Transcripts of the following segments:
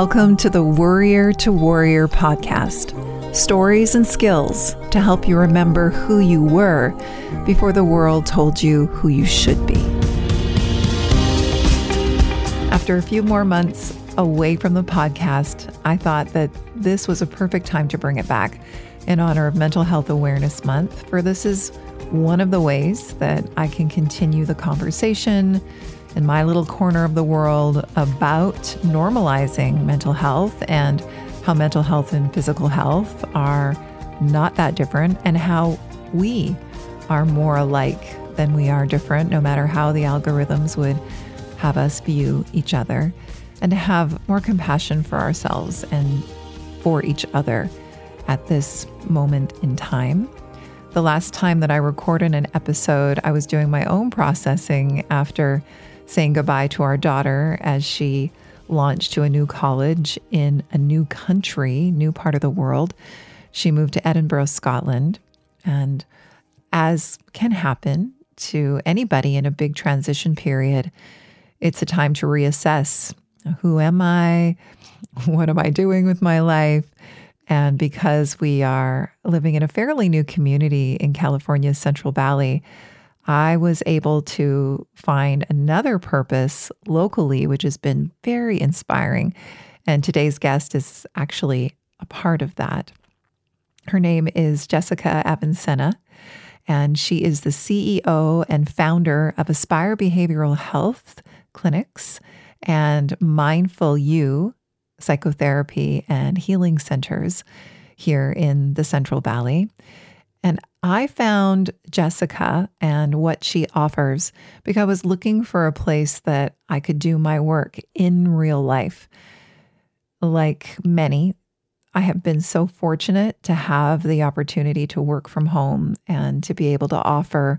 Welcome to the Warrior to Warrior podcast stories and skills to help you remember who you were before the world told you who you should be. After a few more months away from the podcast, I thought that this was a perfect time to bring it back in honor of Mental Health Awareness Month, for this is one of the ways that I can continue the conversation in my little corner of the world about normalizing mental health and how mental health and physical health are not that different and how we are more alike than we are different, no matter how the algorithms would have us view each other, and to have more compassion for ourselves and for each other at this moment in time. The last time that I recorded an episode, I was doing my own processing after saying goodbye to our daughter as she launched to a new college in a new country, new part of the world. She moved to Edinburgh, Scotland. And as can happen to anybody in a big transition period, it's a time to reassess who am I? What am I doing with my life? And because we are living in a fairly new community in California's Central Valley, I was able to find another purpose locally, which has been very inspiring. And today's guest is actually a part of that. Her name is Jessica Avicenna, and she is the CEO and founder of Aspire Behavioral Health Clinics and Mindful You Psychotherapy and Healing Centers here in the Central Valley. And I found Jessica and what she offers because I was looking for a place that I could do my work in real life. Like many, I have been so fortunate to have the opportunity to work from home and to be able to offer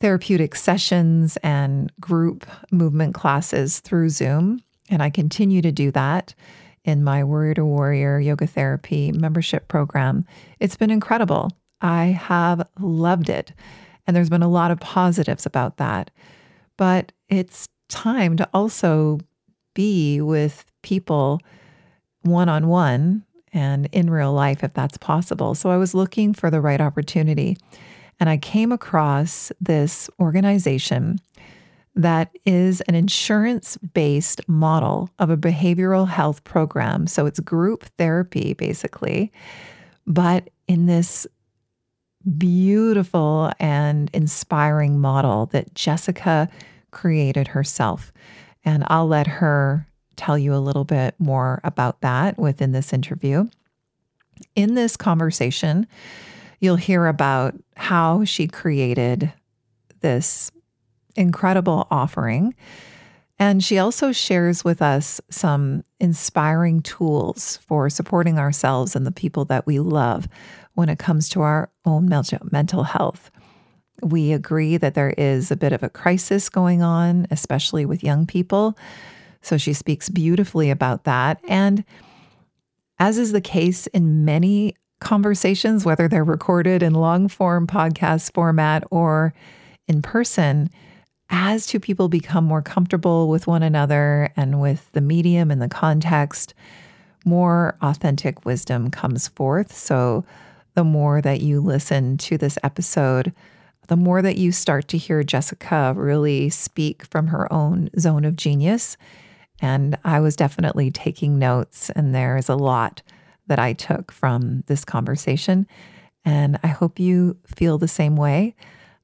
therapeutic sessions and group movement classes through Zoom. And I continue to do that in my Warrior to Warrior Yoga Therapy membership program. It's been incredible. I have loved it. And there's been a lot of positives about that. But it's time to also be with people one on one and in real life if that's possible. So I was looking for the right opportunity. And I came across this organization that is an insurance based model of a behavioral health program. So it's group therapy, basically, but in this beautiful and inspiring model that Jessica created herself. And I'll let her tell you a little bit more about that within this interview. In this conversation, you'll hear about how she created this incredible offering. And she also shares with us some inspiring tools for supporting ourselves and the people that we love when it comes to our own mental health. We agree that there is a bit of a crisis going on, especially with young people. So she speaks beautifully about that. And as is the case in many conversations, whether they're recorded in long form podcast format or in person, as two people become more comfortable with one another and with the medium and the context, more authentic wisdom comes forth. So the more that you listen to this episode, the more that you start to hear Jessica really speak from her own zone of genius. And I was definitely taking notes, and there is a lot that I took from this conversation. And I hope you feel the same way.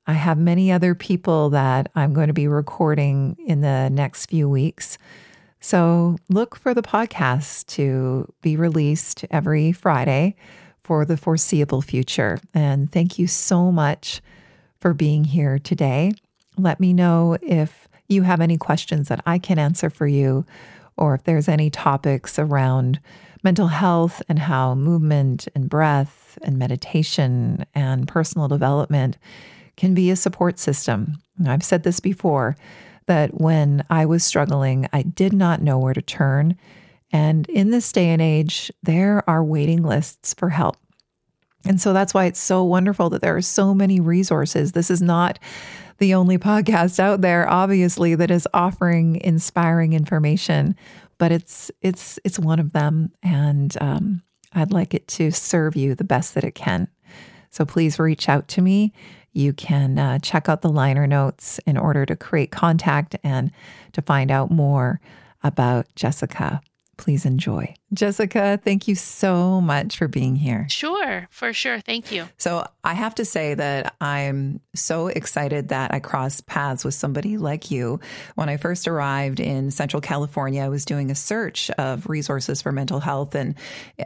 I have many other people that I'm going to be recording in the next few weeks. So look for the podcast to be released every Friday for the foreseeable future. And thank you so much for being here today. Let me know if you have any questions that I can answer for you, or if there's any topics around mental health and how movement and breath and meditation and personal development can be a support system. I've said this before that when I was struggling, I did not know where to turn. And in this day and age, there are waiting lists for help. And so that's why it's so wonderful that there are so many resources. This is not the only podcast out there, obviously, that is offering inspiring information but it's it's it's one of them, and um, I'd like it to serve you the best that it can. So please reach out to me. You can uh, check out the liner notes in order to create contact and to find out more about Jessica please enjoy. Jessica, thank you so much for being here. Sure, for sure. Thank you. So, I have to say that I'm so excited that I crossed paths with somebody like you. When I first arrived in Central California, I was doing a search of resources for mental health and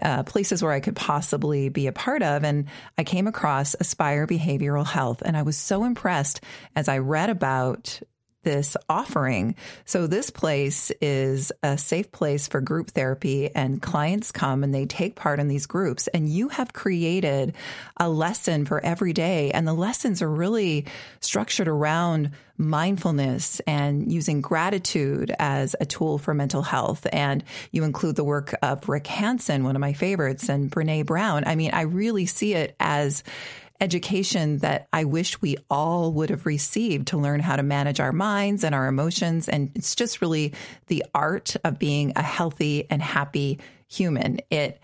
uh, places where I could possibly be a part of. And I came across Aspire Behavioral Health. And I was so impressed as I read about this offering. So this place is a safe place for group therapy and clients come and they take part in these groups and you have created a lesson for every day and the lessons are really structured around mindfulness and using gratitude as a tool for mental health. And you include the work of Rick Hanson, one of my favorites, and Brene Brown. I mean, I really see it as education that I wish we all would have received to learn how to manage our minds and our emotions. And it's just really the art of being a healthy and happy human. It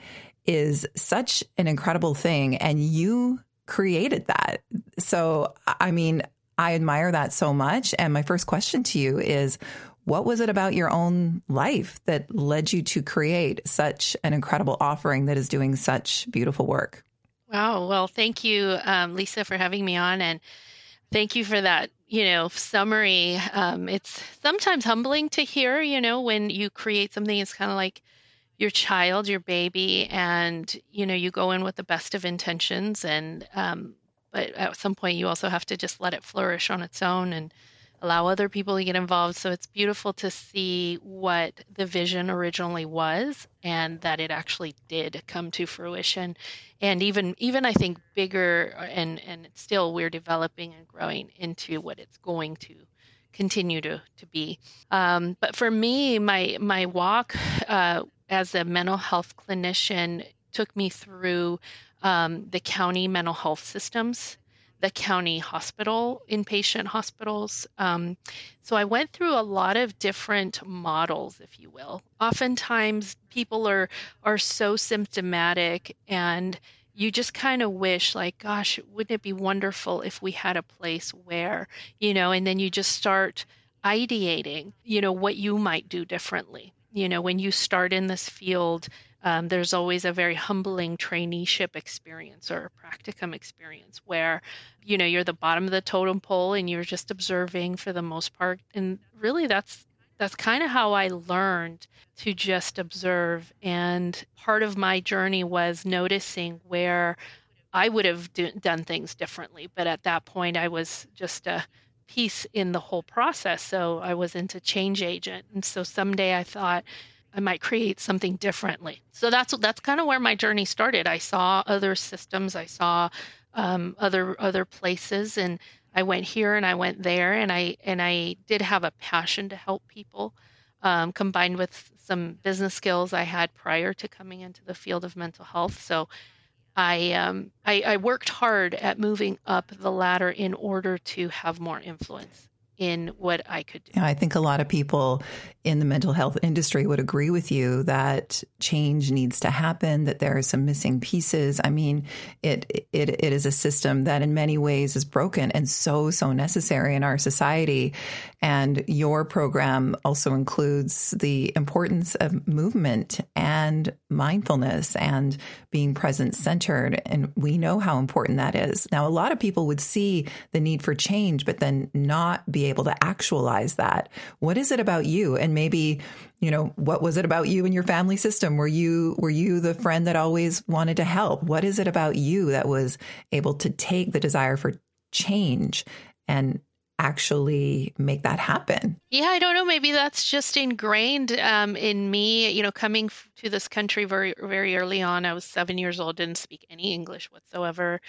is such an incredible thing. And you created that. So, I mean, I admire that so much. And my first question to you is, what was it about your own life that led you to create such an incredible offering that is doing such beautiful work? Wow. Well, thank you, um, Lisa, for having me on, and thank you for that. You know, summary. Um, it's sometimes humbling to hear. You know, when you create something, it's kind of like your child, your baby, and you know, you go in with the best of intentions, and um, but at some point, you also have to just let it flourish on its own and allow other people to get involved. So it's beautiful to see what the vision originally was and that it actually did come to fruition. And even even I think bigger and and still we're developing and growing into what it's going to continue to to be. Um, but for me, my my walk uh, as a mental health clinician took me through um, the county mental health systems the county hospital, inpatient hospitals. Um, so I went through a lot of different models, if you will. Oftentimes, people are are so symptomatic, and you just kind of wish, like, gosh, wouldn't it be wonderful if we had a place where, you know, and then you just start ideating, you know, what you might do differently. You know, when you start in this field, um, there's always a very humbling traineeship experience or practicum experience where you know you're the bottom of the totem pole and you're just observing for the most part. And really that's that's kind of how I learned to just observe. And part of my journey was noticing where I would have do, done things differently but at that point I was just a piece in the whole process. So I wasn't a change agent. And so someday I thought I might create something differently. So that's that's kind of where my journey started. I saw other systems, I saw um, other other places, and I went here and I went there, and I and I did have a passion to help people, um, combined with some business skills I had prior to coming into the field of mental health. So. I, um, I, I worked hard at moving up the ladder in order to have more influence in what I could do. Yeah, I think a lot of people in the mental health industry would agree with you that change needs to happen, that there are some missing pieces. I mean, it, it it is a system that in many ways is broken and so so necessary in our society. And your program also includes the importance of movement and mindfulness and being present centered and we know how important that is. Now, a lot of people would see the need for change but then not be able to actualize that. What is it about you? And maybe, you know, what was it about you and your family system? Were you were you the friend that always wanted to help? What is it about you that was able to take the desire for change and actually make that happen? Yeah, I don't know. Maybe that's just ingrained um, in me. You know, coming to this country very, very early on, I was seven years old, didn't speak any English whatsoever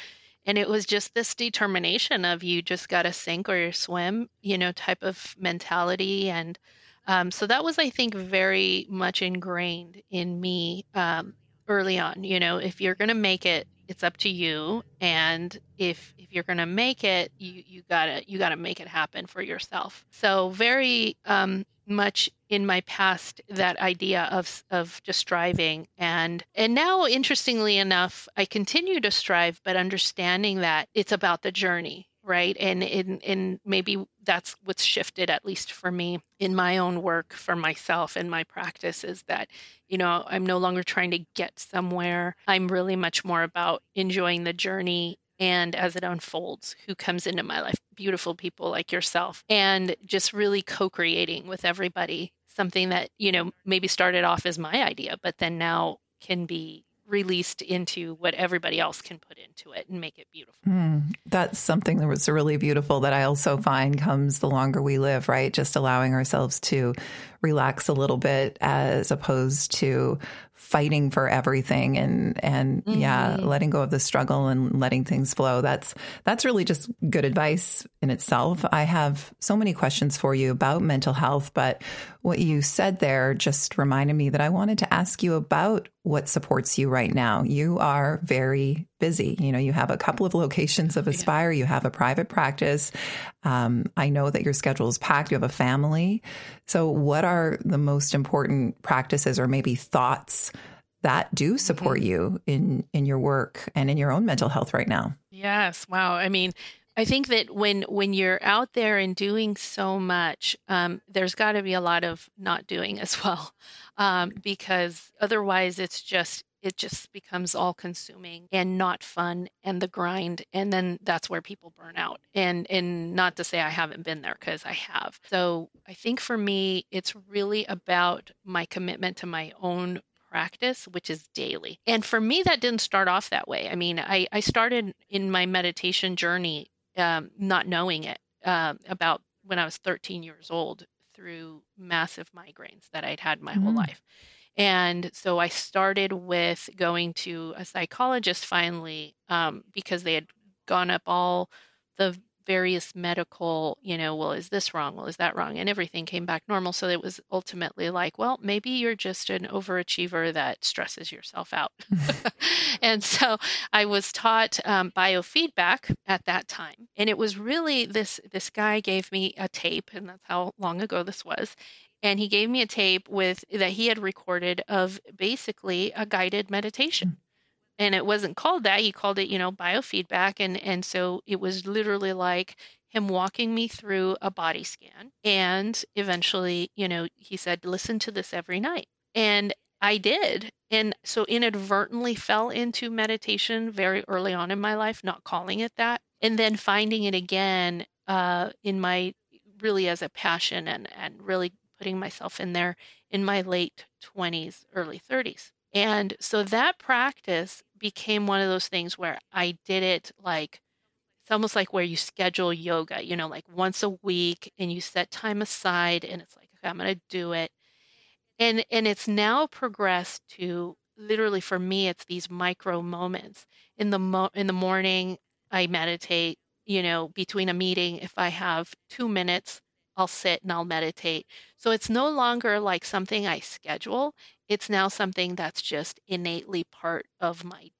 and it was just this determination of you just got to sink or swim you know type of mentality and um, so that was i think very much ingrained in me um, early on you know if you're going to make it it's up to you and if if you're going to make it you you got to you got to make it happen for yourself. So very um, much in my past that idea of of just striving and and now interestingly enough I continue to strive but understanding that it's about the journey right? And in in maybe that's what's shifted at least for me in my own work for myself and my practice is that you know i'm no longer trying to get somewhere. I'm really much more about enjoying the journey and as it unfolds who comes into my life. Beautiful people like yourself. And just really co-creating with everybody. Something that you know maybe started off as my idea but then now can be released into what everybody else can put into it and make it beautiful. Mm, that's something that was really beautiful that I also find comes the longer we live, right? Just allowing ourselves to relax a little bit as opposed to fighting for everything and and mm-hmm. yeah letting go of the struggle and letting things flow. That's that's really just good advice in itself. I have so many questions for you about mental health but what you said there just reminded me that i wanted to ask you about what supports you right now. You are very busy. You know you have a couple of locations of aspire. You have a private practice. Um, i know that your schedule is packed. You have a family. So what are the most important practices or maybe thoughts that do support mm-hmm. you in in your work and in your own mental health right now. Yes, wow. I mean, I think that when when you're out there and doing so much, um, there's got to be a lot of not doing as well, um, because otherwise it's just it just becomes all consuming and not fun and the grind and then that's where people burn out and and not to say i haven't been there because i have so i think for me it's really about my commitment to my own practice, which is daily. And for me, that didn't start off that way. I mean, I, I started in my meditation journey um, not knowing it uh, about when I was 13 years old through massive migraines that I'd had my mm-hmm. whole mm. life. And so I started with going to a psychologist finally um, because they had gone up all the various medical, you know, well, is this wrong? Well, is that wrong? And everything came back normal. So it was ultimately like, well, maybe you're just an overachiever that stresses yourself out. and so I was taught um, biofeedback at that time. And it was really this this guy gave me a tape, and that's how long ago this was. And he gave me a tape with that he had recorded of basically a guided meditation. And it wasn't called that he called it you know biofeedback and and so it was literally like him walking me through a body scan and eventually you know he said listen to this every night. And i did and so inadvertently fell into meditation very early on in my life not calling it that and then finding it again uh, in my really as a passion and and really putting myself in there in my late 20s early 30s and so that practice became one of those things where I did it like it's almost like where you schedule yoga, you know, like once a week and you set time aside and it's like, okay, I'm going to do it. And and it's now progressed to literally for me it's these micro moments. In the mo- in the morning I meditate, you know, between a meeting if I have 2 minutes I'll sit and I'll meditate. So it's no longer like something I schedule. It's now something that's just innately part of my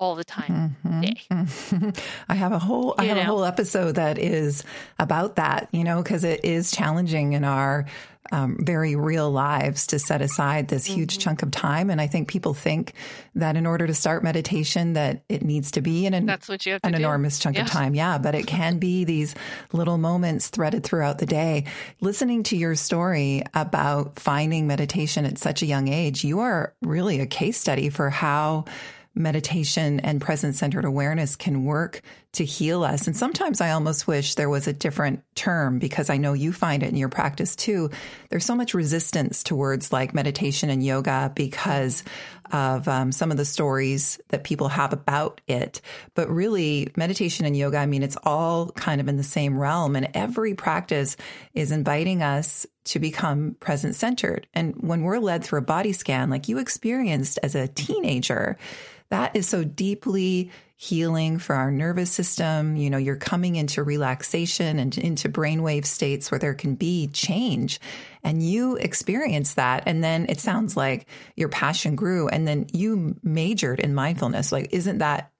all the time mm-hmm. day. Mm-hmm. I have a whole I have know? a whole episode that is about that, you know, because it is challenging in our um, very real lives to set aside this huge mm-hmm. chunk of time. And I think people think that in order to start meditation, that it needs to be an, That's what you have an do. enormous chunk yeah. of time. Yeah, but it can be these little moments threaded throughout the day. Listening to your story about finding meditation at such a young age, you are really a case study for how meditation and present centered awareness can work to heal us. And sometimes I almost wish there was a different term because I know you find it in your practice too. There's so much resistance towards like meditation and yoga because of um, some of the stories that people have about it. But really, meditation and yoga, I mean, it's all kind of in the same realm. And every practice is inviting us to become present centered. And when we're led through a body scan, like you experienced as a teenager, that is so deeply healing for our nervous system. You know, you're coming into relaxation and into brainwave states where there can be change. And you experience that. And then it sounds like your passion grew and then you majored in mindfulness. Like, isn't that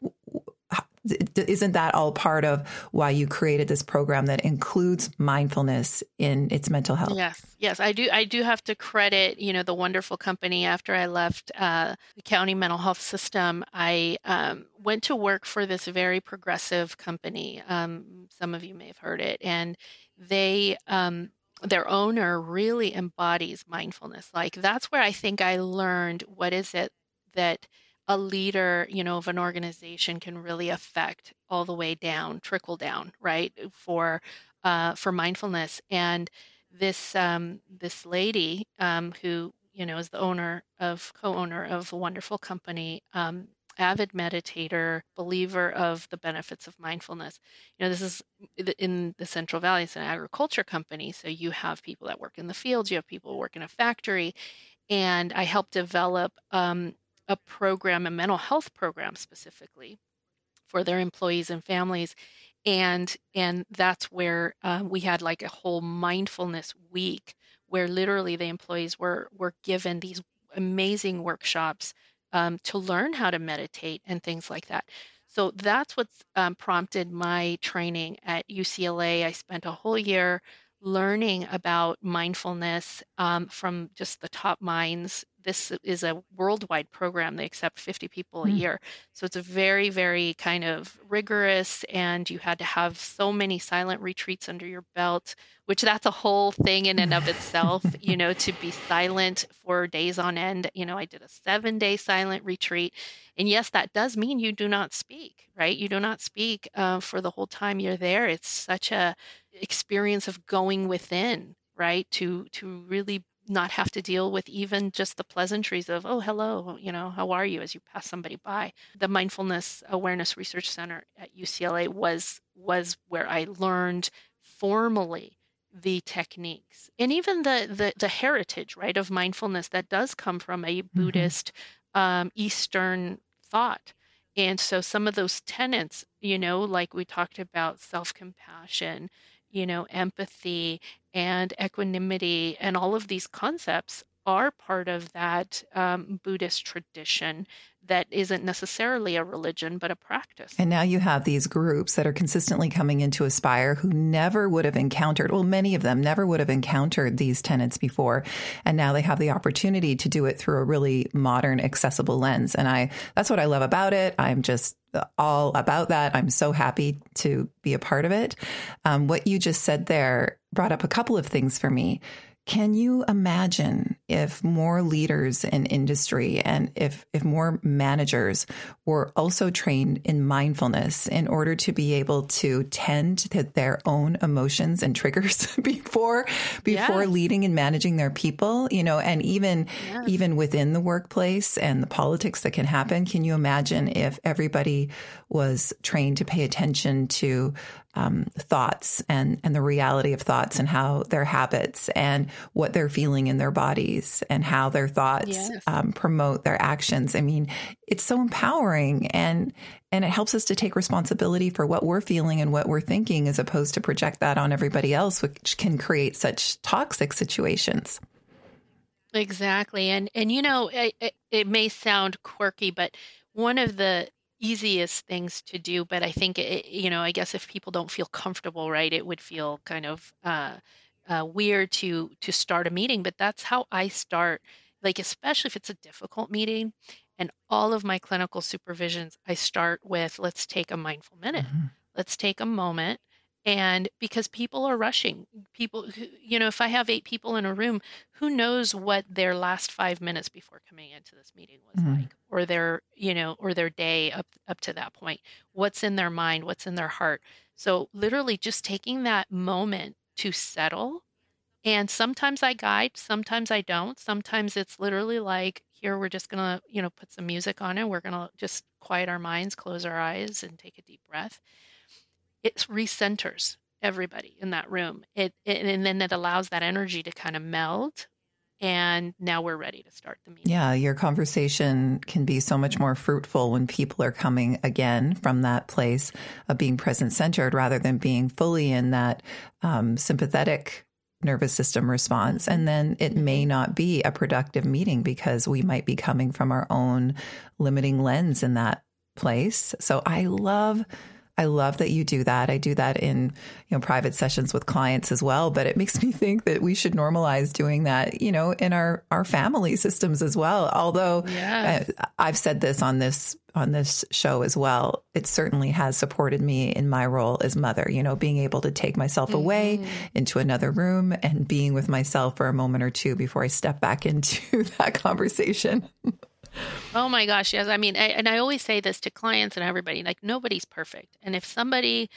isn't that all part of why you created this program that includes mindfulness in its mental health? Yes, yes, I do. I do have to credit, you know, the wonderful company. After I left uh, the county mental health system, I um, went to work for this very progressive company. Um, some of you may have heard it, and they um, their owner really embodies mindfulness. Like that's where I think I learned what is it that a leader, you know, of an organization can really affect all the way down, trickle down, right? For uh, for mindfulness. And this um, this lady um, who you know is the owner of co-owner of a wonderful company, um, avid meditator, believer of the benefits of mindfulness. You know, this is in the Central Valley. It's an agriculture company, so you have people that work in the fields, you have people who work in a factory, and I helped develop um, a program, a mental health program specifically for their employees and families. And and that's where uh, we had like a whole mindfulness week where literally the employees were were given these amazing workshops um, to learn how to meditate and things like that. So that's what's um, prompted my training at UCLA. I spent a whole year learning about mindfulness um, from just the top minds this is a worldwide program. They accept 50 people a mm. year. So it's a very, very kind of rigorous, and you had to have so many silent retreats under your belt, which that's a whole thing in and of itself, you know, to be silent for days on end. You know, I did a seven day silent retreat. And yes, that does mean you do not speak, right? You do not speak uh, for the whole time you're there. It's such a experience of going within right to to really not have to deal with even just the pleasantries of, oh, hello, you know, how are you as you pass somebody by. The Mindfulness Awareness Research Center at UCLA was was where I learned formally the techniques and even the, the the heritage right of mindfulness that does come from a mm-hmm. buddhist um, eastern thought and so some of those tenets you know like we talked about self-compassion you know empathy and equanimity and all of these concepts are part of that um, Buddhist tradition that isn't necessarily a religion, but a practice. And now you have these groups that are consistently coming into Aspire who never would have encountered, well, many of them never would have encountered these tenets before. And now they have the opportunity to do it through a really modern, accessible lens. And I, that's what I love about it. I'm just all about that. I'm so happy to be a part of it. Um, what you just said there brought up a couple of things for me. Can you imagine if more leaders in industry and if, if more managers were also trained in mindfulness in order to be able to tend to their own emotions and triggers before before yeah. leading and managing their people, you know, and even yeah. even within the workplace and the politics that can happen, can you imagine if everybody was trained to pay attention to um, thoughts and and the reality of thoughts and how their habits and what they're feeling in their bodies and how their thoughts yes. um, promote their actions. I mean, it's so empowering and and it helps us to take responsibility for what we're feeling and what we're thinking as opposed to project that on everybody else, which can create such toxic situations. Exactly, and and you know, it, it may sound quirky, but one of the easiest things to do, but I think it, you know, I guess if people don't feel comfortable, right, it would feel kind of uh, uh, weird to to start a meeting. But that's how I start, like especially if it's a difficult meeting, and all of my clinical supervisions, I start with let's take a mindful minute, mm-hmm. let's take a moment and because people are rushing people who, you know if i have eight people in a room who knows what their last five minutes before coming into this meeting was mm-hmm. like or their you know or their day up up to that point what's in their mind what's in their heart. So literally just taking that moment to settle and sometimes i guide sometimes i don't. Sometimes it's literally like here we're just gonna you know put some music on and we're gonna just quiet our minds close our eyes and take a deep breath it recenters everybody in that room. It, it, and then it allows that energy to kind of meld. And now we're ready to start the meeting. Yeah, your conversation can be so much more fruitful when people are coming again from that place of being present centered rather than being fully in that um, sympathetic nervous system response. And then it may mm-hmm. not be a productive meeting because we might be coming from our own limiting lens in that place. So I love I love that you do that. I do that in, you know, private sessions with clients as well, but it makes me think that we should normalize doing that, you know, in our our family systems as well. Although. I, I've said this on this on this show as well, it certainly has supported me in my role as mother, you know, being able to take myself mm-hmm. away into another room and being with myself for a moment or two before I step back into that conversation. Oh my gosh, yes. I mean, I, and I always say this to clients and everybody, like nobody's perfect. And if somebody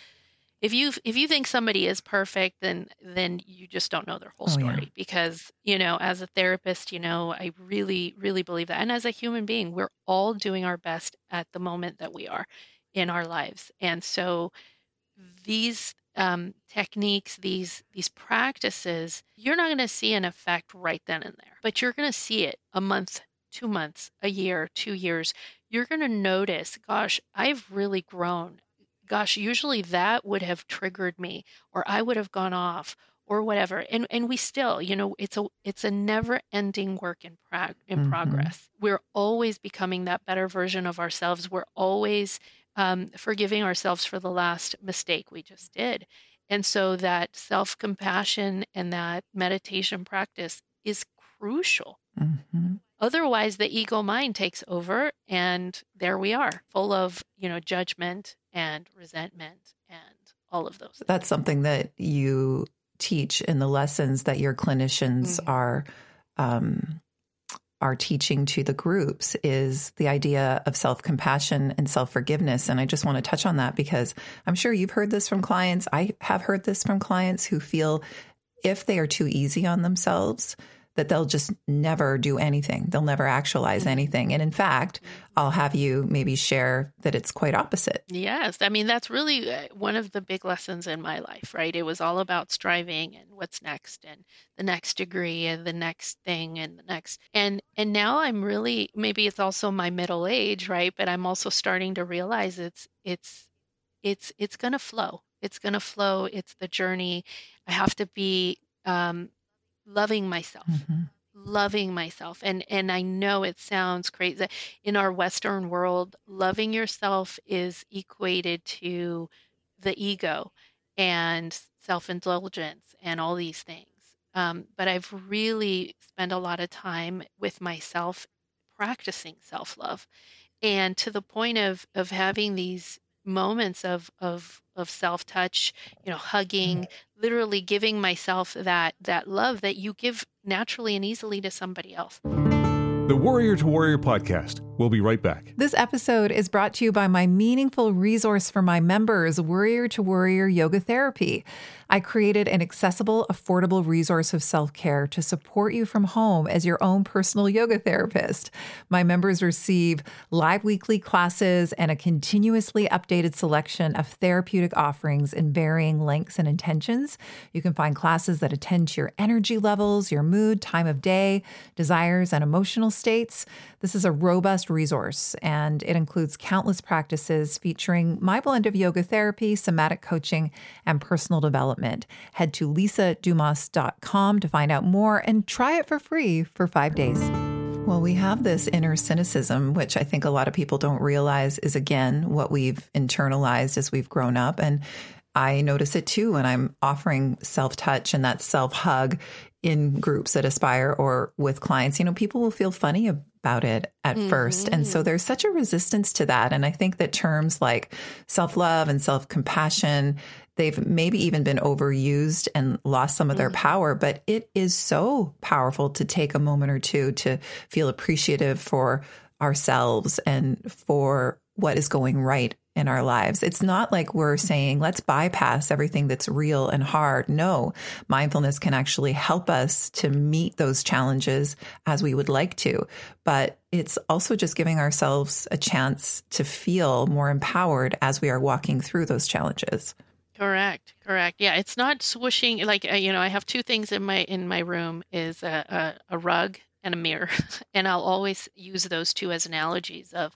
if you if you think somebody is perfect, then then you just don't know their whole oh, story yeah. because, you know, as a therapist, you know, I really really believe that. And as a human being, we're all doing our best at the moment that we are in our lives. And so these um, techniques, these these practices, you're not going to see an effect right then and there, but you're going to see it a month two months, a year, two years, you're going to notice, gosh, I've really grown. Gosh, usually that would have triggered me or I would have gone off or whatever. And and we still, you know, it's a it's a never-ending work in prog- in mm-hmm. progress. We're always becoming that better version of ourselves. We're always um, forgiving ourselves for the last mistake we just did. And so that self compassion and that meditation practice is crucial. Mm-hmm. Otherwise, the ego mind takes over, and there we are, full of you know judgment and resentment and all of those. That's something that you teach in the lessons that your clinicians mm-hmm. are um, are teaching to the groups is the idea of self compassion and self forgiveness. And I just want to touch on that because I'm sure you've heard this from clients. I have heard this from clients who feel if they are too easy on themselves, that they'll just never do anything. They'll never actualize mm-hmm. anything. And in fact, I'll have you maybe share that it's quite opposite. Yes. I mean, that's really uh, one of the big lessons in my life, right? It was all about striving and what's next and the next degree and the next thing and the next. And and now I'm really maybe it's also my middle age, right? But I'm also starting to realize it's it's it's it's going to flow. It's going to flow. It's the journey. I have to be um, loving myself mm-hmm. loving myself. And and i know it sounds crazy. In our western world loving yourself is equated to the ego and self-indulgence and all these things. Um, but i've really spent a lot of time with myself practicing self-love. And to the point of of having these moments of of of self touch you know hugging mm-hmm. literally giving myself that that love that you give naturally and easily to somebody else the warrior to warrior podcast We'll be right back. This episode is brought to you by my meaningful resource for my members, Warrior to Warrior Yoga Therapy. I created an accessible, affordable resource of self care to support you from home as your own personal yoga therapist. My members receive live weekly classes and a continuously updated selection of therapeutic offerings in varying lengths and intentions. You can find classes that attend to your energy levels, your mood, time of day, desires, and emotional states. This is a robust resource, and it includes countless practices featuring my blend of yoga therapy, somatic coaching, and personal development. Head to lisadumas.com to find out more and try it for free for five days. Well, we have this inner cynicism, which I think a lot of people don't realize is again what we've internalized as we've grown up. And I notice it too when I'm offering self touch and that self hug in groups at Aspire or with clients. You know, people will feel funny about it at mm-hmm. first. And so mm-hmm. there's such a resistance to that. And I think that terms like self love and self compassion, they've maybe even been overused and lost some of their mm-hmm. power, but it is so powerful to take a moment or two to feel appreciative for ourselves and for what is going right in our lives. It's not like we're saying, let's bypass everything that's real and hard. No, mindfulness can actually help us to meet those challenges as we would like to. But it's also just giving ourselves a chance to feel more empowered as we are walking through those challenges. Correct, correct. Yeah, it's not swooshing. Like uh, you know, I have two things in my in my room: is a, a, a rug and a mirror, and I'll always use those two as analogies of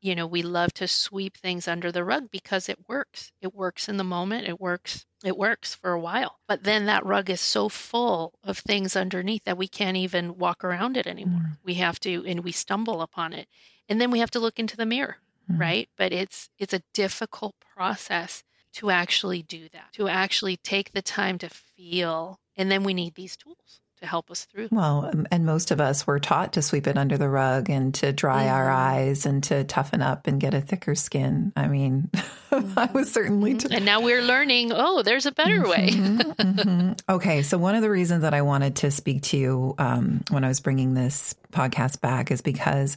you know, we love to sweep things under the rug because it works. It works in the moment. It works. It works for a while. But then that rug is so full of things underneath that we can't even walk around it anymore. Mm. We have to, and we stumble upon it. And then we have to look into the mirror mm-hmm. right? But it's it's a difficult process to actually do that, to actually take the time to feel. And then we need these tools to help us through. Well, and most of us were taught to sweep it under the rug and to dry mm-hmm. our eyes and to toughen up and get a thicker skin. I mean, mm-hmm. I was certainly. T- and now we're learning, oh, there's a better way. mm-hmm, mm-hmm. okay. So, one of the reasons that I wanted to speak to you um, when I was bringing this podcast back is because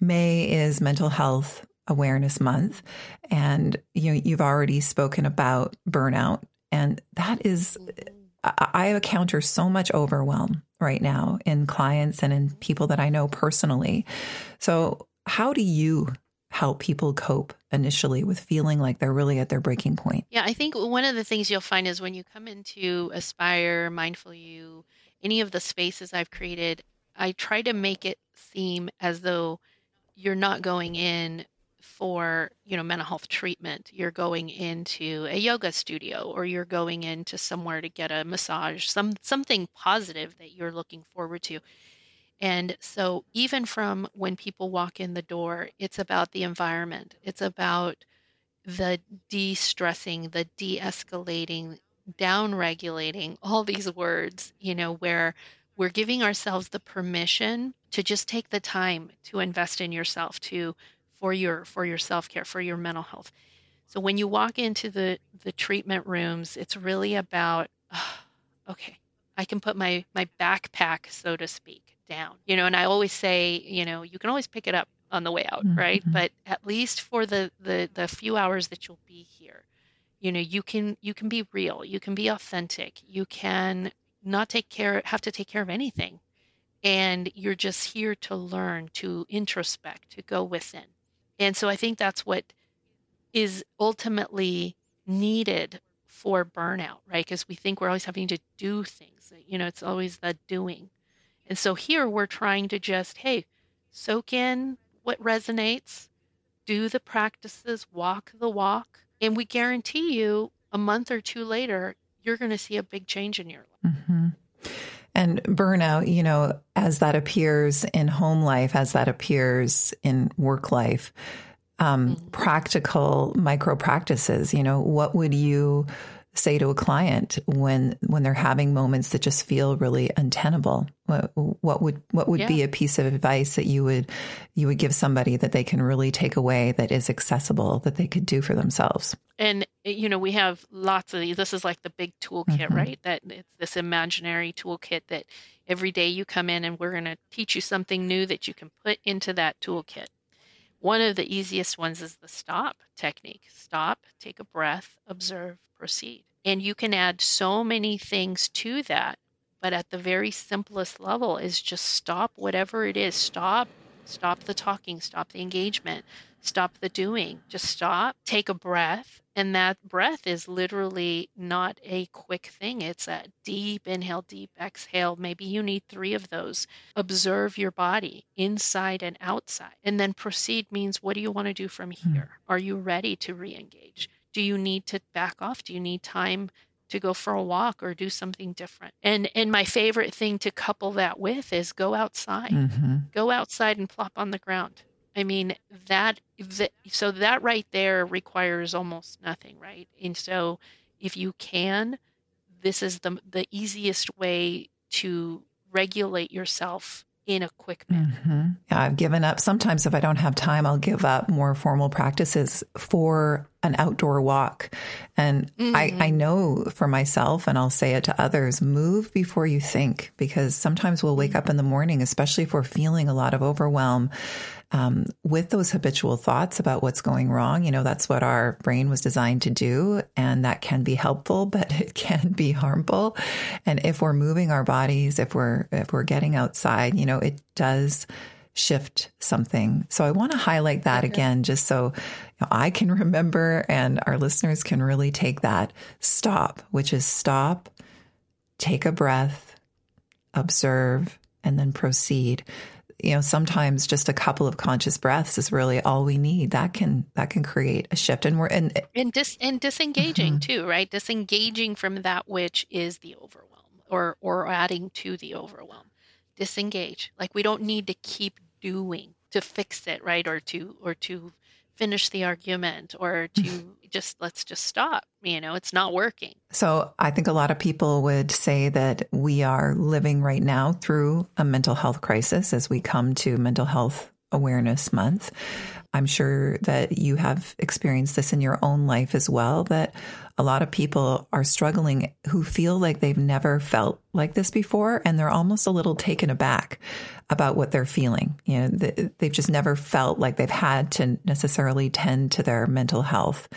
May is Mental Health Awareness Month. And you know, you've already spoken about burnout. And that is mm-hmm. I encounter so much overwhelm right now in clients and in people that I know personally. So, how do you help people cope initially with feeling like they're really at their breaking point? Yeah, I think one of the things you'll find is when you come into Aspire, Mindful You, any of the spaces I've created, I try to make it seem as though you're not going in for you know mental health treatment you're going into a yoga studio or you're going into somewhere to get a massage some something positive that you're looking forward to. And so even from when people walk in the door it's about the environment. It's about the de-stressing the de-escalating down regulating all these words you know where we're giving ourselves the permission to just take the time to invest in yourself to for your for your self-care for your mental health. So when you walk into the the treatment rooms it's really about oh, okay i can put my my backpack so to speak down. You know and i always say you know you can always pick it up on the way out mm-hmm. right but at least for the the the few hours that you'll be here you know you can you can be real you can be authentic you can not take care have to take care of anything. And you're just here to learn to introspect to go within and so I think that's what is ultimately needed for burnout, right? Because we think we're always having to do things. You know, it's always the doing. And so here we're trying to just, hey, soak in what resonates, do the practices, walk the walk, and we guarantee you a month or two later, you're going to see a big change in your life. Mm-hmm. And burnout, you know, as that appears in home life, as that appears in work life, um, mm-hmm. practical micro practices, you know, what would you say to a client when when they're having moments that just feel really untenable what, what would what would yeah. be a piece of advice that you would you would give somebody that they can really take away that is accessible that they could do for themselves and you know we have lots of these this is like the big toolkit mm-hmm. right that it's this imaginary toolkit that every day you come in and we're going to teach you something new that you can put into that toolkit one of the easiest ones is the stop technique stop take a breath observe proceed. And you can add so many things to that but at the very simplest level is just stop whatever it is. Stop stop the talking stop the engagement stop the doing just stop take a breath and that breath is literally not a quick thing. It's a deep inhale, deep exhale. Maybe you need three of those. Observe your body inside and outside. And then proceed means what do you want to do from hmm. here? Are you ready to re engage? Do you need to back off? Do you need time to go for a walk or do something different? And and my favorite thing to couple that with is go outside. Mm-hmm. Go outside and plop on the ground. I mean that, so that right there requires almost nothing, right? And so if you can, this is the the easiest way to regulate yourself in a quick manner. Mm-hmm. Yeah, I've given up. Sometimes, if I don't have time, I'll give up more formal practices for an outdoor walk. And mm-hmm. I, I know for myself, and I'll say it to others move before you think, because sometimes we'll wake up in the morning, especially if we're feeling a lot of overwhelm, um, with those habitual thoughts about what's going wrong. You know, that's what our brain was designed to do. And that can be helpful, but it can be harmful. And if we're moving our bodies, if we're, if we're getting outside, you know, it does shift something. So I want to highlight that again, just so you know, I can remember and our listeners can really take that stop, which is stop, take a breath, observe, and then proceed you know sometimes just a couple of conscious breaths is really all we need. That can that can create a shift. And we're and and dis and disengaging mm-hmm. too right? Disengaging from that which is the overwhelm or or adding to the overwhelm. Disengage. Like we don't need to keep doing to fix it right? Or to or to finish the argument or to just let's just stop. You know, it's not working. So I think a lot of people would say that we are living right now through a mental health crisis as we come to Mental Health Awareness Month. I'm sure that you have experienced this in your own life as well, that a lot of people are struggling who feel like they've never felt like this before and they're almost a little taken aback about what they're feeling. You know, they've just never felt like they've had to necessarily tend to their mental health.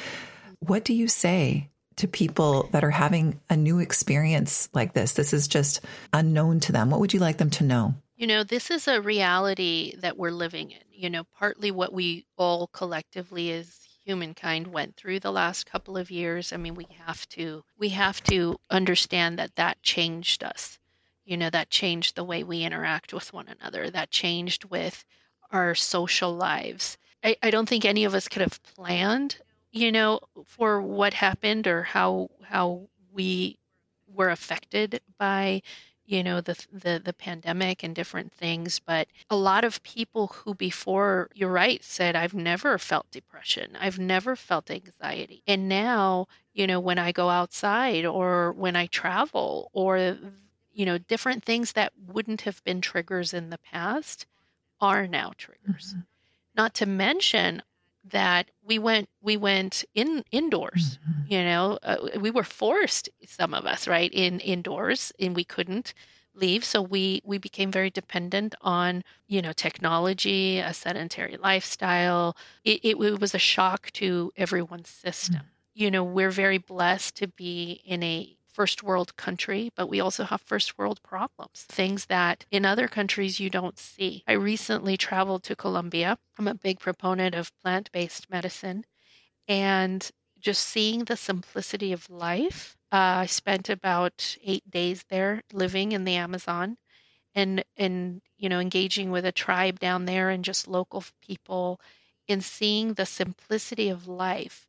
What do you say to people that are having a new experience like this? This is just unknown to them. What would you like them to know? You know, this is a reality that we're living in. You know, partly what we all collectively as humankind went through the last couple of years. I mean, we have to we have to understand that that changed us. You know, that changed the way we interact with one another. That changed with our social lives. I, I don't think any of us could have planned, you know, for what happened or how how we were affected by you know the the the pandemic and different things but a lot of people who before you're right said I've never felt depression. I've never felt anxiety. And now you know when I go outside or when I travel or you know different things that wouldn't have been triggers in the past are now triggers. Mm-hmm. not to mention that we went we went in indoors mm-hmm. you know uh, we were forced some of us right in indoors and we couldn't leave so we we became very dependent on you know technology a sedentary lifestyle it, it, it was a shock to everyone's system mm-hmm. you know we're very blessed to be in a first world country, but we also have first world problems, things that in other countries you don't see. I recently traveled to Colombia. I'm a big proponent of plant based medicine. And just seeing the simplicity of life, uh, I spent about eight days there living in the Amazon and and you know engaging with a tribe down there and just local people and seeing the simplicity of life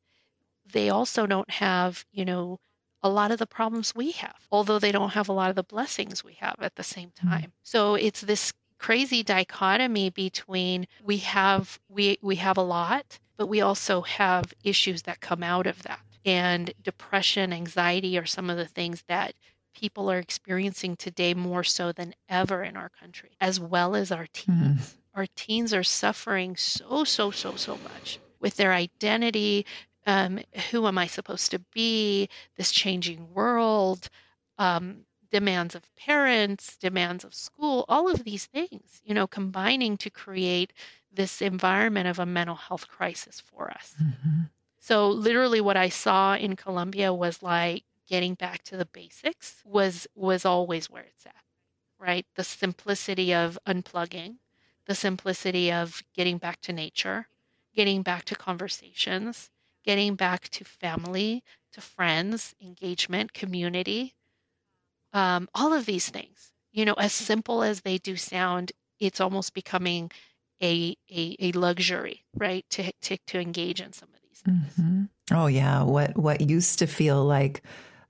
they also don't have you know a lot of the problems we have, although they don't have a lot of the blessings we have at the same mm. time. So it's this crazy dichotomy between we have we we have a lot, but we also have issues that come out of that. And depression, anxiety are some of the things that people are experiencing today more so than ever in our country, as well as our teens. Mm. Our teens are suffering so, so, so, so much with their identity, um, who am I supposed to be? This changing world, um, demands of parents, demands of school, all of these things, you know, combining to create this environment of a mental health crisis for us. Mm-hmm. So, literally, what I saw in Colombia was like getting back to the basics was was always where it's at, right? The simplicity of unplugging, the simplicity of getting back to nature, getting back to conversations, getting back to family, to friends, engagement, community, um, all of these things. You know, as simple as they do sound, it's almost becoming a a, a luxury, right? To, to to engage in some of these things. Mm-hmm. Oh yeah, what what used to feel like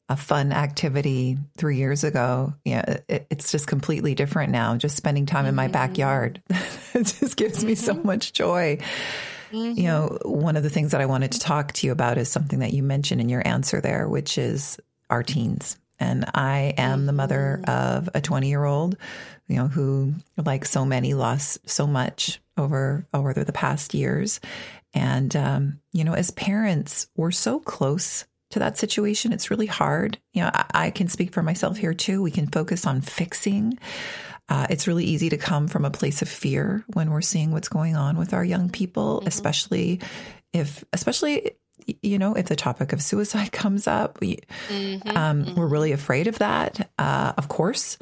a fun activity three years ago, yeah, it, it's just completely different now. Just spending time mm-hmm. in my mm-hmm. backyard, it just gives mm-hmm. me so mm-hmm. much joy. Mm-hmm. You know, one of the things that I wanted to talk to you about is something that you mentioned in your answer there, which is our teens. And I am mm-hmm. the mother mm-hmm. of a 20 year old, you know, who, like so many, lost so much over over the past years. And um, you know, as parents, we're so close to that situation. It's really hard. You know, I, I can speak for myself here too. We can focus on fixing uh, it's really easy to come from a place of fear when we're seeing what's going on with our young people, mm-hmm. especially if, especially you know, if the topic of suicide comes up, we, mm-hmm, um, mm-hmm. we're really afraid of that. Uh, of course,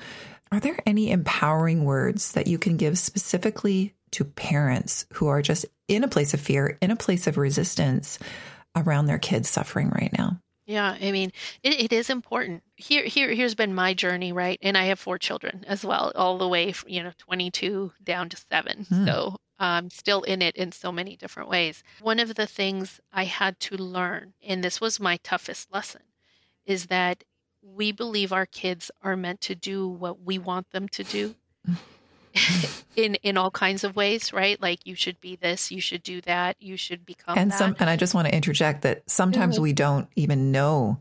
are there any empowering words that you can give specifically to parents who are just in a place of fear, in a place of resistance around their kids suffering right now? Yeah, I mean, it, it is important. Here, here, here's been my journey, right? And I have four children as well, all the way, from, you know, 22 down to seven. Mm. So I'm still in it in so many different ways. One of the things I had to learn, and this was my toughest lesson, is that we believe our kids are meant to do what we want them to do. in in all kinds of ways, right? Like you should be this, you should do that, you should become and that. some and I just want to interject that sometimes Mhm. we don't even know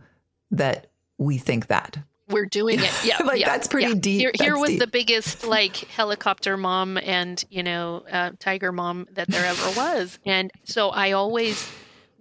that we think that. we're doing it. Yeah, Like, yeah, that's pretty yeah. deep. Here, here was deep. the biggest like helicopter mom and you know uh, tiger mom that there ever was, and so I always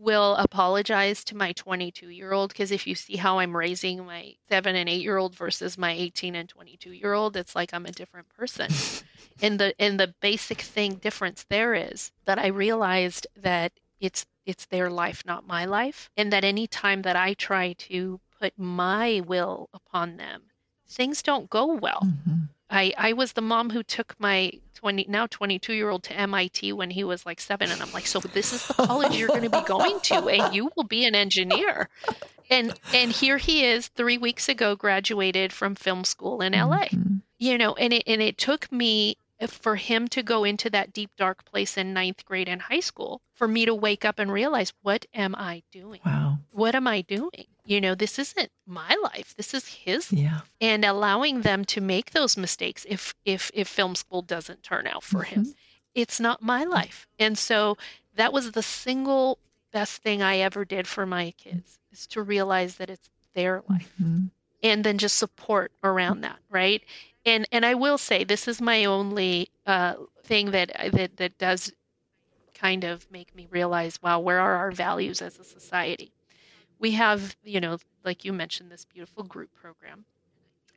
will apologize to my 22 year old because if you see how I'm raising my seven and eight year old versus my 18 and 22 year old, it's like I'm a different person. and the and the basic thing difference there is that I realized that it's it's their life, not my life, and that any time that I try to put my will upon them, things don't go well. Mhm. I, I was the mom who took my 20 now 22 year old to MIT when he was like seven and I'm like so this is the college you're going to be going to and you will be an engineer and and here he is 3 weeks ago graduated from film school in LA Mhm. you know and it and it took me for him to go into that deep dark place in ninth grade and high school for me to wake up and realize what am I doing? Wow. what am I doing? You know this isn't my life. This is his Yeah. and allowing them to make those mistakes if if if film school doesn't turn out for him. It's not my life. And so that was the single best thing i ever did for my kids is to realize that it's their life. Mhm. and then just support around that right and and i will say this is my only uh, thing that that that does kind of make me realize wow where are our values as a society? We have you know like you mentioned this beautiful group program.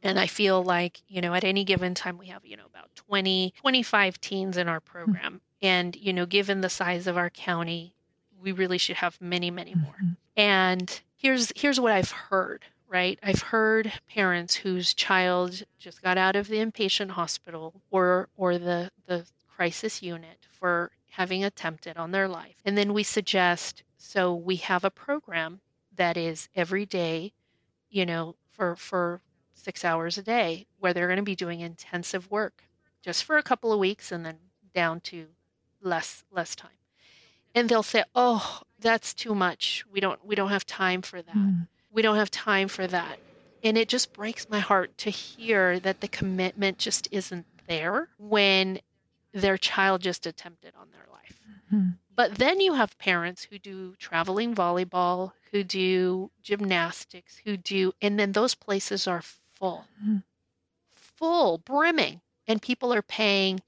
And i feel like you know at any given time we have you know about 20 25 teens in our program. And you know given the size of our county we really should have many many more. Mhm. and here's here's what I've heard, right? I've heard parents whose child just got out of the inpatient hospital or or the the crisis unit for having attempted on their life. And then we suggest so we have a program that is every day, you know, for for 6 hours a day where they're going to be doing intensive work just for a couple of weeks and then down to less less time. And they'll say, "Oh, that's too much. We don't we don't have time for that. Mm. We don't have time for that." And it just breaks my heart to hear that the commitment just isn't there when their child just attempted on their life. Mhm. But then you have parents who do traveling volleyball, who do gymnastics, who do, and then those places are full, Mhm. full, brimming, and people are paying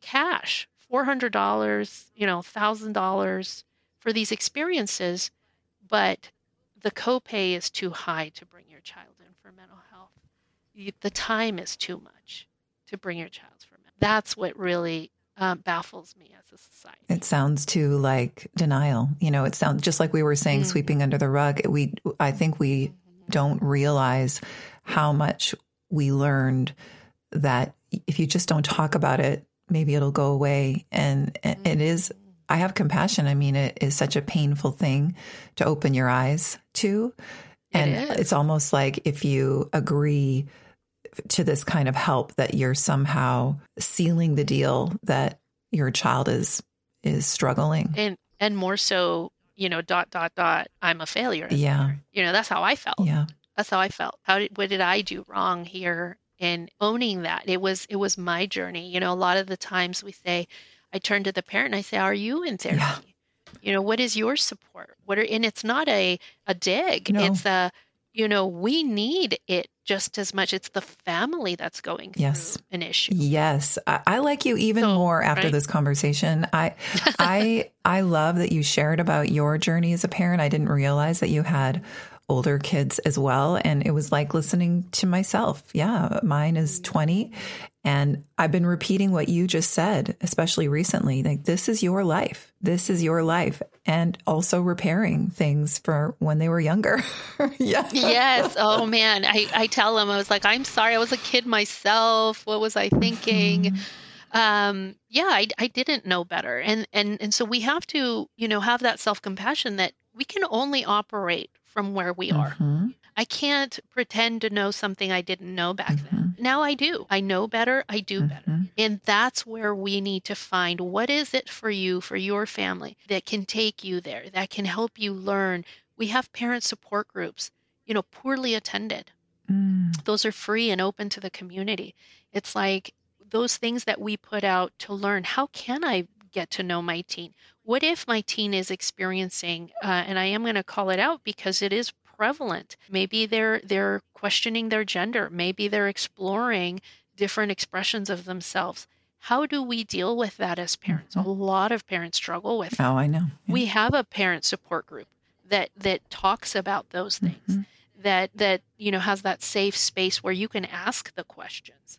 cash $400, you know, $1,000 for these experiences, but the copay is too high to bring your child in for mental health. You, the time is too much to bring your child for mental That's what really um, baffles me as a society. It sounds too like denial. You know, it sounds just like we were saying, Mm. sweeping under the rug. We, I think we don't realize how much we learned that if you just don't talk about it, maybe it'll go away. And it it is, I have compassion. I mean, it is such a painful thing to open your eyes to. And is. it's almost like if you agree to this kind of help that you're somehow sealing the deal that your child is is struggling. and and more so you know dot dot dot i'm a failure Yeah. you know that's how i felt Yeah. that's how i felt how did what did i do wrong here and owning that it was it was my journey you know a lot of the times we say i turn to the parent and i say are you in therapy Yeah. you know what is your support what are and it's not a a dig No. it's a you know we need it just as much it's the family that's going through Yes. an issue Yes, I, I like you even So, more after right? this conversation. I, I, I love that you shared about your journey as a parent. I didn't realize that you had older kids as well, and it was like listening to myself. Yeah, mine is mm-hmm. twenty, and I've been repeating what you just said, especially recently. Like this is your life. This is your life, and also repairing things for when they were younger. yeah. yes. Oh man. I, I tell them, I was like, I'm sorry. I was a kid myself. What was I thinking? Um, yeah, I, I didn't know better. And, and, and so we have to, you know, have that self compassion that we can only operate from where we are. Mhm. I can't pretend to know something I didn't know back Mm-hmm. then. Now I do. I know better. I do better. Mhm. And that's where we need to find what is it for you, for your family, that can take you there, that can help you learn. We have parent support groups, you know, poorly attended. Mm. Those are free and open to the community. It's like those things that we put out to learn how can I get to know my teen? What if my teen is experiencing, uh, and I am going to call it out because it is prevalent. Maybe they're they're questioning their gender. Maybe they're exploring different expressions of themselves. How do we deal with that as parents? Mm-hmm. A lot of parents struggle with. Oh, I know. Yeah. We have a parent support group that that talks about those things. Mm-hmm. That that you know has that safe space where you can ask the questions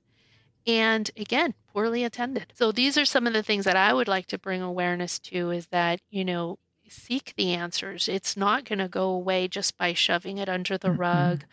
and again poorly attended so these are some of the things that i would like to bring awareness to is that you know seek the answers it's not going to go away just by shoving it under the mm-hmm. rug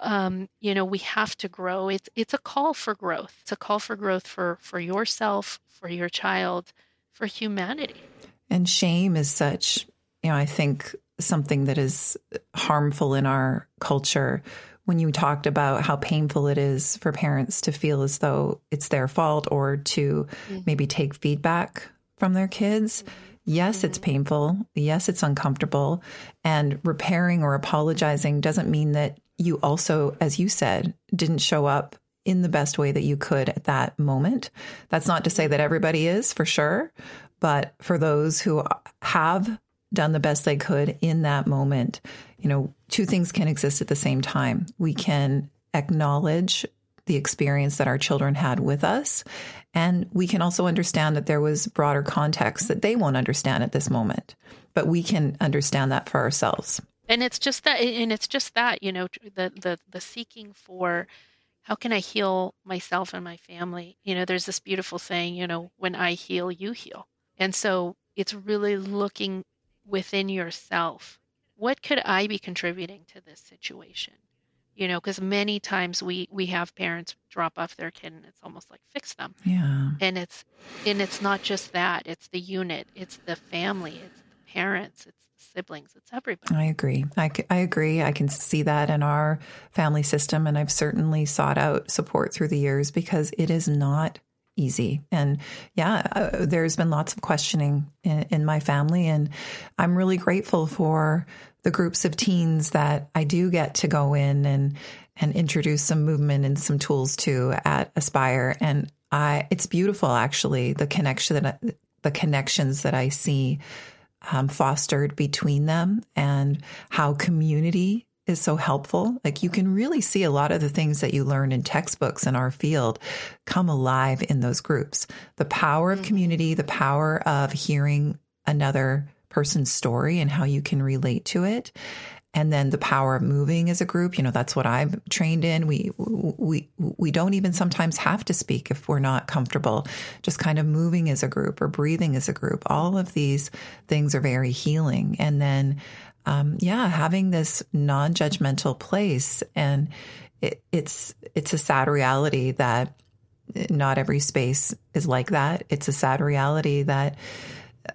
um, you know we have to grow it's it's a call for growth it's a call for growth for for yourself for your child for humanity and shame is such you know i think something that is harmful in our culture when you talked about how painful it is for parents to feel as though it's their fault or to mm-hmm. maybe take feedback from their kids. Mm-hmm. Yes, mm-hmm. it's painful. Yes, it's uncomfortable. And repairing or apologizing doesn't mean that you also, as you said, didn't show up in the best way that you could at that moment. That's not to say that everybody is for sure, but for those who have done the best they could in that moment, you know, two things can exist at the same time. We can acknowledge the experience that our children had with us. And we can also understand that there was broader context that they won't understand at this moment, but we can understand that for ourselves. And it's just that, and it's just that, you know, the, the, the seeking for how can I heal myself and my family? You know, there's this beautiful saying, you know, when I heal, you heal. And so it's really looking within yourself what could I be contributing to this situation? You know, because many times we we have parents drop off their kid and it's almost like fix them. Yeah. And it's and it's not just that. It's the unit. It's the family. It's the parents. It's the siblings. It's everybody. I agree. I, I agree. I can see that in our family system, and I've certainly sought out support through the years because it is not easy. And yeah, uh, there's been lots of questioning in, in, my family, and I'm really grateful for the groups of teens that I do get to go in and and introduce some movement and some tools to at Aspire. And I, it's beautiful actually the connection that I, the connections that I see um, fostered between them and how community is so helpful. Like you can really see a lot of the things that you learn in textbooks in our field come alive in those groups. The power of mm-hmm. community, the power of hearing another person's story and how you can relate to it. And then the power of moving as a group, you know, that's what I've trained in. We we we don't even sometimes have to speak if we're not comfortable. Just kind of moving as a group or breathing as a group. All of these things are very healing. And then um, yeah, having this non-judgmental place, and it, it's it's a sad reality that not every space is like that. It's a sad reality that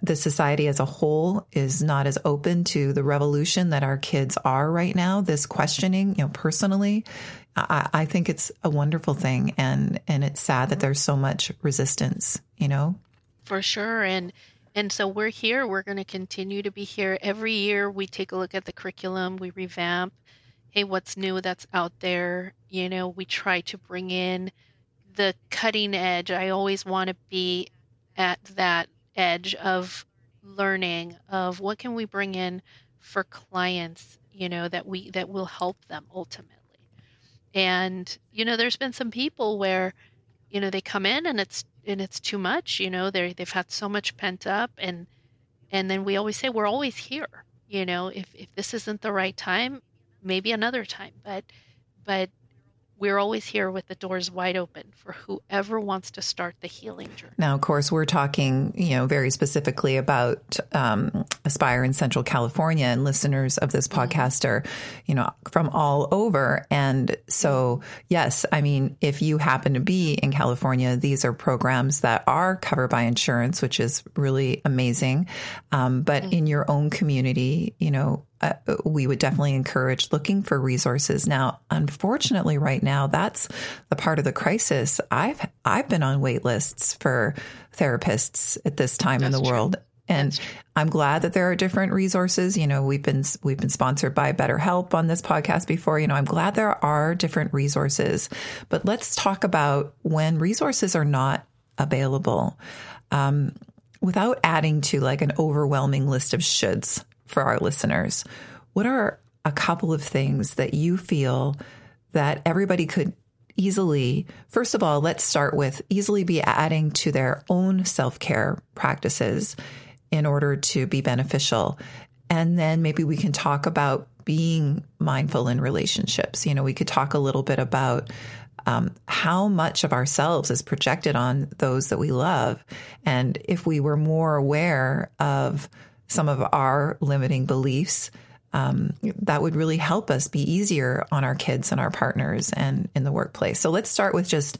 the society as a whole is not as open to the revolution that our kids are right now. This questioning, you know, personally, I, I think it's a wonderful thing, and and it's sad that there's so much resistance. You know, for sure, and and so we're here. We're going to continue to be here. Every year we take a look at the curriculum, we revamp. Hey, what's new that's out there? You know, we try to bring in the cutting edge. I always want to be at that edge of learning of what can we bring in for clients, you know, that we that will help them ultimately. And you know, there's been some people where you know they come in and it's and it's too much you know they they've had so much pent up and and then we always say we're always here you know if if this isn't the right time maybe another time but but we're always here with the doors wide open for whoever wants to start the healing journey. Now, of course, we're talking, you know, very specifically about um, Aspire in Central California, and listeners of this mm-hmm. podcast are, you know, from all over. And so, yes, I mean, if you happen to be in California, these are programs that are covered by insurance, which is really amazing. Um, but mm-hmm. in your own community, you know, uh, we would definitely encourage looking for resources. Now, unfortunately, right now, that's the part of the crisis. I've I've been on wait lists for therapists at this time that's in the true. world, And I'm glad that there are different resources. You know, we've been we've been sponsored by BetterHelp on this podcast before. You know, I'm glad there are different resources. But let's talk about when resources are not available. Um, without adding to like an overwhelming list of shoulds for our listeners, what are a couple of things that you feel that everybody could easily, first of all, let's start with easily be adding to their own self care practices in order to be beneficial. And then maybe we can talk about being mindful in relationships. You know, we could talk a little bit about um, how much of ourselves is projected on those that we love. And if we were more aware of some of our limiting beliefs, um, that would really help us be easier on our kids and our partners and in the workplace. So let's start with just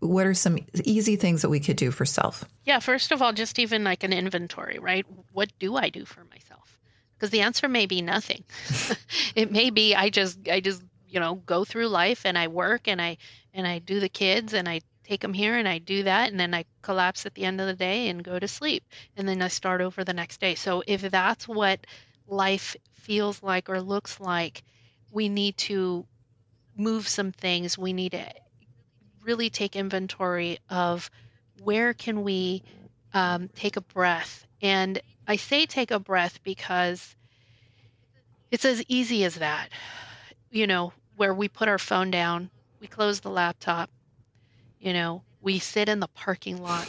what are some easy things that we could do for self? Yeah, first of all, just even like an inventory, right? What do I do for myself? Because the answer may be nothing. it may be I just I just you know go through life and I work and I and I do the kids and I take them here and I do that and then I collapse at the end of the day and go to sleep and then I start over the next day. So if that's what life feels like or looks like, we need to move some things. We need to really take inventory of where can we um, take a breath. And I say take a breath because it's as easy as that. You know, where we put our phone down, we close the laptop, you know, we sit in the parking lot.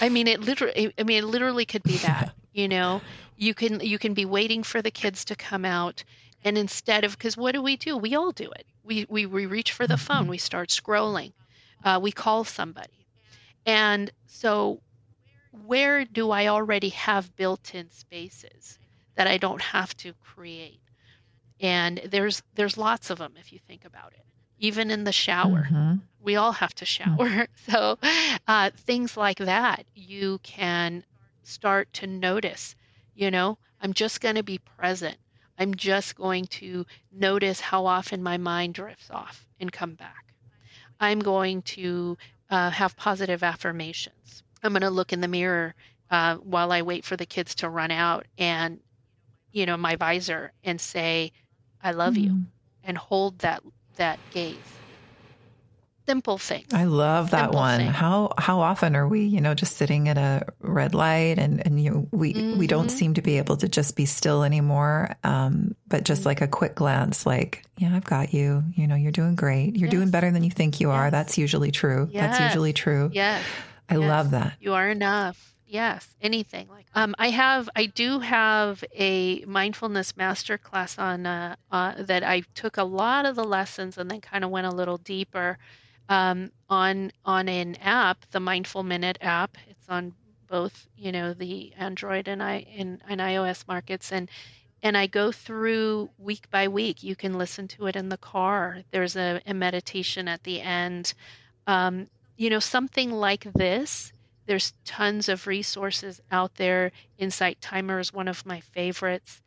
I mean, it literally. I mean, it literally could be that. You know, you can you can be waiting for the kids to come out and instead of because what do we do we all do it we we, we reach for the phone we start scrolling uh, we call somebody and so where do i already have built-in spaces that i don't have to create and there's there's lots of them if you think about it even in the shower mm-hmm. we all have to shower mm-hmm. so uh, things like that you can start to notice you know, I'm just going to be present. I'm just going to notice how often my mind drifts off and come back. I'm going to uh, have positive affirmations. I'm going to look in the mirror uh, while I wait for the kids to run out and, you know, my visor and say, I love mm-hmm. you and hold that, that gave. simple things. I love that simple one. Things. How how often are we, you know, just sitting at a red light and and you we mm-hmm. we don't mm-hmm. seem to be able to just be still anymore. Um, but just like a quick glance, like, yeah, I've got you. You know, you're doing great. You're yes. doing better than you think you yes. are. That's usually true. Yes. That's usually true. Yes. I love that. You are enough yes anything like um, i have i do have a mindfulness master class on uh, uh, that i took a lot of the lessons and then kind of went a little deeper um, on on an app, the Mindful Minute app. It's on both, you know, the Android and i and, iOS markets, and and I go through week by week. You can listen to it in the car. There's a, a meditation at the end. Um, you know, something like this. There's tons of resources out there. Insight Timer is one of my favorites.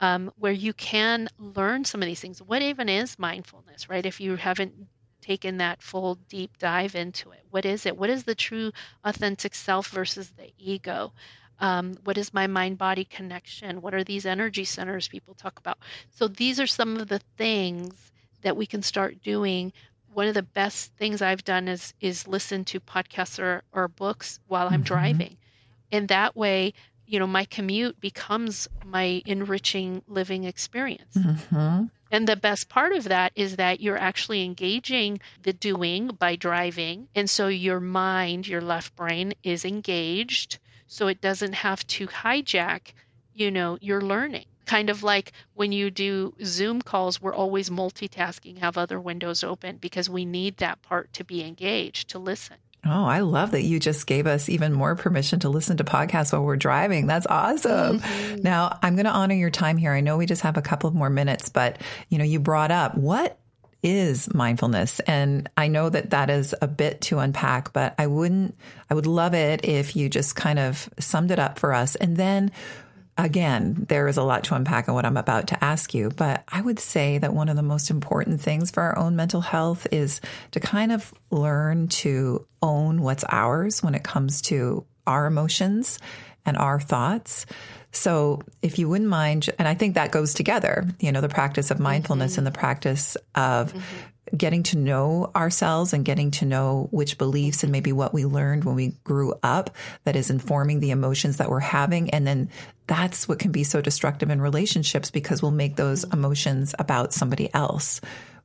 Um, where you can learn some of these things. What even is mindfulness, right? If you haven't taken that full deep dive into it. What is it? What is the true authentic self versus the ego? Um, what is my mind body connection? What are these energy centers people talk about? So these are some of the things that we can start doing. One of the best things I've done is is listen to podcasts or, or books while I'm mm-hmm. driving. And that way, you know, my commute becomes my enriching living experience. Mm-hmm. And the best part of that is that you're actually engaging the doing by driving. And so your mind, your left brain is engaged. So it doesn't have to hijack, you know, your learning. Kind of like when you do Zoom calls, we're always multitasking, have other windows open because we need that part to be engaged, to listen. Oh, I love that you just gave us even more permission to listen to podcasts while we're driving. That's awesome. Mm-hmm. Now, I'm going to honor your time here. I know we just have a couple of more minutes, but you know, you brought up what is mindfulness and I know that that is a bit to unpack, but I wouldn't I would love it if you just kind of summed it up for us and then Again, there is a lot to unpack in what I'm about to ask you, but I would say that one of the most important things for our own mental health is to kind of learn to own what's ours when it comes to our emotions and our thoughts. So, if you wouldn't mind, and I think that goes together, you know, the practice of mindfulness mm-hmm. and the practice of mm-hmm. Getting to know ourselves and getting to know which beliefs and maybe what we learned when we grew up that is informing the emotions that we're having. And then that's what can be so destructive in relationships because we'll make those mm-hmm. emotions about somebody else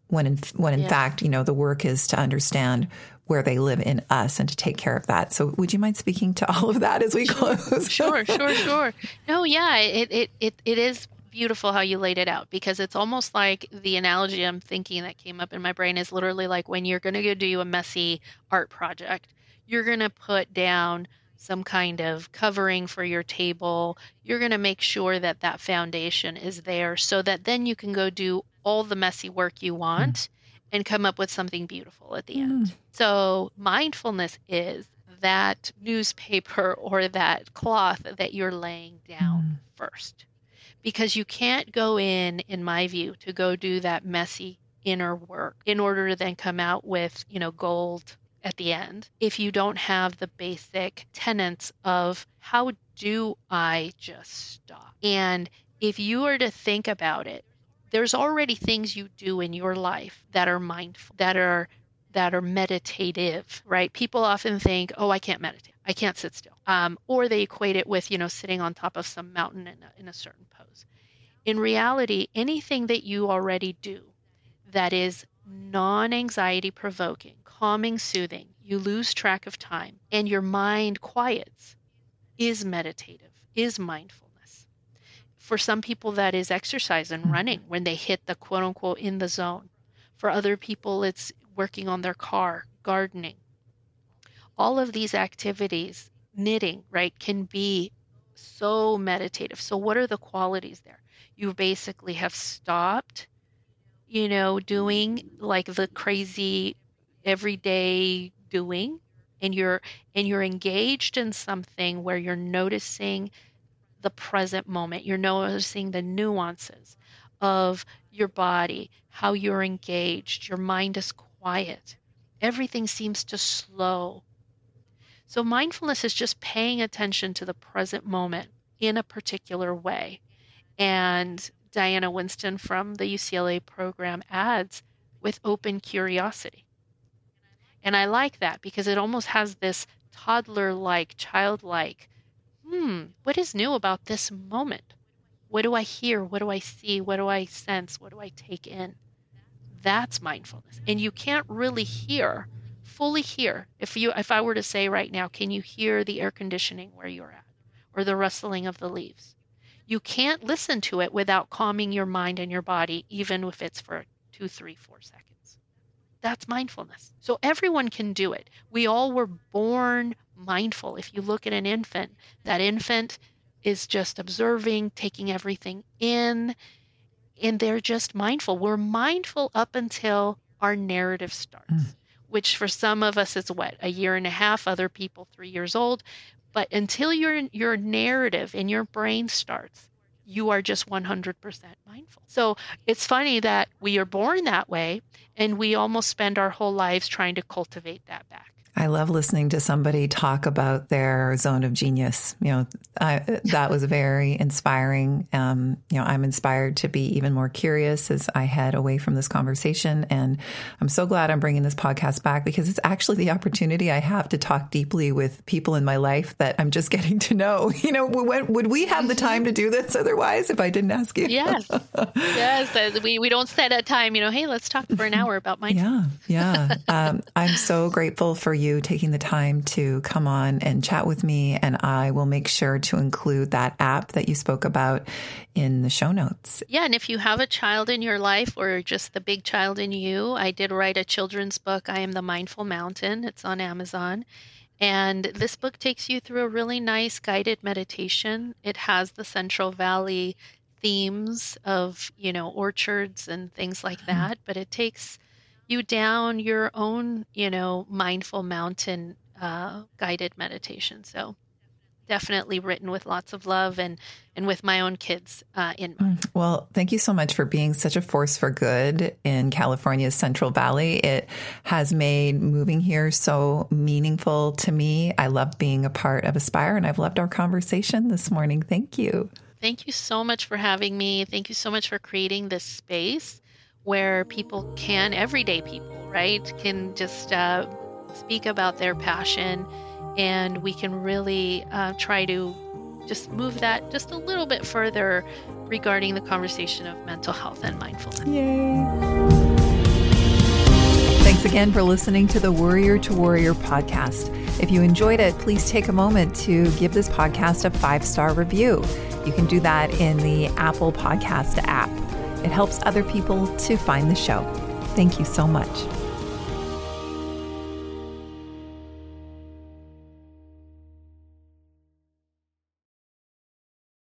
when in, when in yeah. fact, you know, the work is to understand where they live in us and to take care of that. So would you mind speaking to all of that as we sure, close? sure, sure, sure. No, yeah, it, it, it, it is beautiful how you laid it out because it's almost like the analogy I'm thinking that came up in my brain is literally like when you're going to go do a messy art project, you're going to put down some kind of covering for your table. You're going to make sure that that foundation is there so that then you can go do all the messy work you want. Mm and come up with something beautiful at the mm. end. So, mindfulness is that newspaper or that cloth that you're laying down mm. first. Because you can't go in, in my view, to go do that messy inner work in order to then come out with, you know, gold at the end if you don't have the basic tenets of how do I just stop? And if you were to think about it, there's already things you do in your life that are mindful, that are that are meditative, right? People often think, "Oh, I can't meditate. I can't sit still," um, or they equate it with, you know, sitting on top of some mountain in a, in a certain pose. In reality, anything that you already do that is non-anxiety provoking, calming, soothing, you lose track of time, and your mind quiets, is meditative, is mindfulness. for some people, that is exercise and mm-hmm. running when they hit the quote unquote in the zone. For other people, it's working on their car, gardening. All of these activities, knitting, right, can be so meditative. So, what are the qualities there? You basically have stopped, you know, doing like the crazy everyday doing and you're and you're engaged in something where you're noticing the present moment. You're noticing the nuances of your body, how you're engaged. Your mind is quiet. Everything seems to slow. So, mindfulness is just paying attention to the present moment in a particular way. And Diana Winston from the UCLA program adds with open curiosity. And I like that because it almost has this toddler like, childlike hmm, what is new about this moment? What do I hear? What do I see? What do I sense? What do I take in? That's mindfulness. And you can't really hear, fully hear. If you if I were to say right now, can you hear the air conditioning where you're at or the rustling of the leaves? You can't listen to it without calming your mind and your body, even if it's for two, three, four seconds. That's mindfulness. So everyone can do it. We all were born mindful. If you look at an infant, that infant is just observing, taking everything in, and they're just mindful. We're mindful up until our narrative starts, mm. Which for some of us is what, a year and a half, other people three years old. But until your your narrative in your brain starts, you are just 100% mindful. So it's funny that we are born that way and we almost spend our whole lives trying to cultivate that back. I love listening to somebody talk about their zone of genius. You know, I, that was very inspiring. Um, you know, I'm inspired to be even more curious as I head away from this conversation. And I'm so glad I'm bringing this podcast back because it's actually the opportunity I have to talk deeply with people in my life that I'm just getting to know. You know, when, would we have the time to do this otherwise if I didn't ask you? Yes. yes. We, we don't set a time, you know, hey, let's talk for an hour about my. Yeah. Yeah. Um, I'm so grateful for you taking the time to come on and chat with me. And I will make sure to include that app that you spoke about in the show notes. Yeah. And if you have a child in your life or just the big child in you, I did write a children's book, I Am the Mindful Mountain. It's on Amazon. And this book takes you through a really nice guided meditation. It has the Central Valley themes of, you know, orchards and things like mm-hmm. that, but it takes you down your own, you know, mindful mountain uh, guided meditation. So definitely written with lots of love and and with my own kids uh, in mind. Mm, well, thank you so much for being such a force for good in California's Central Valley. It has made moving here so meaningful to me. I love being a part of Aspire, and I've loved our conversation this morning. Thank you. Thank you so much for having me. Thank you so much for creating this space where people can, everyday people, right, can just uh, speak about their passion and we can really uh, try to just move that just a little bit further regarding the conversation of mental health and mindfulness. Yay! Thanks again for listening to the Warrior to Warrior podcast. If you enjoyed it, please take a moment to give this podcast a five star review. You can do that in the Apple Podcast app. It helps other people to find the show. Thank you so much.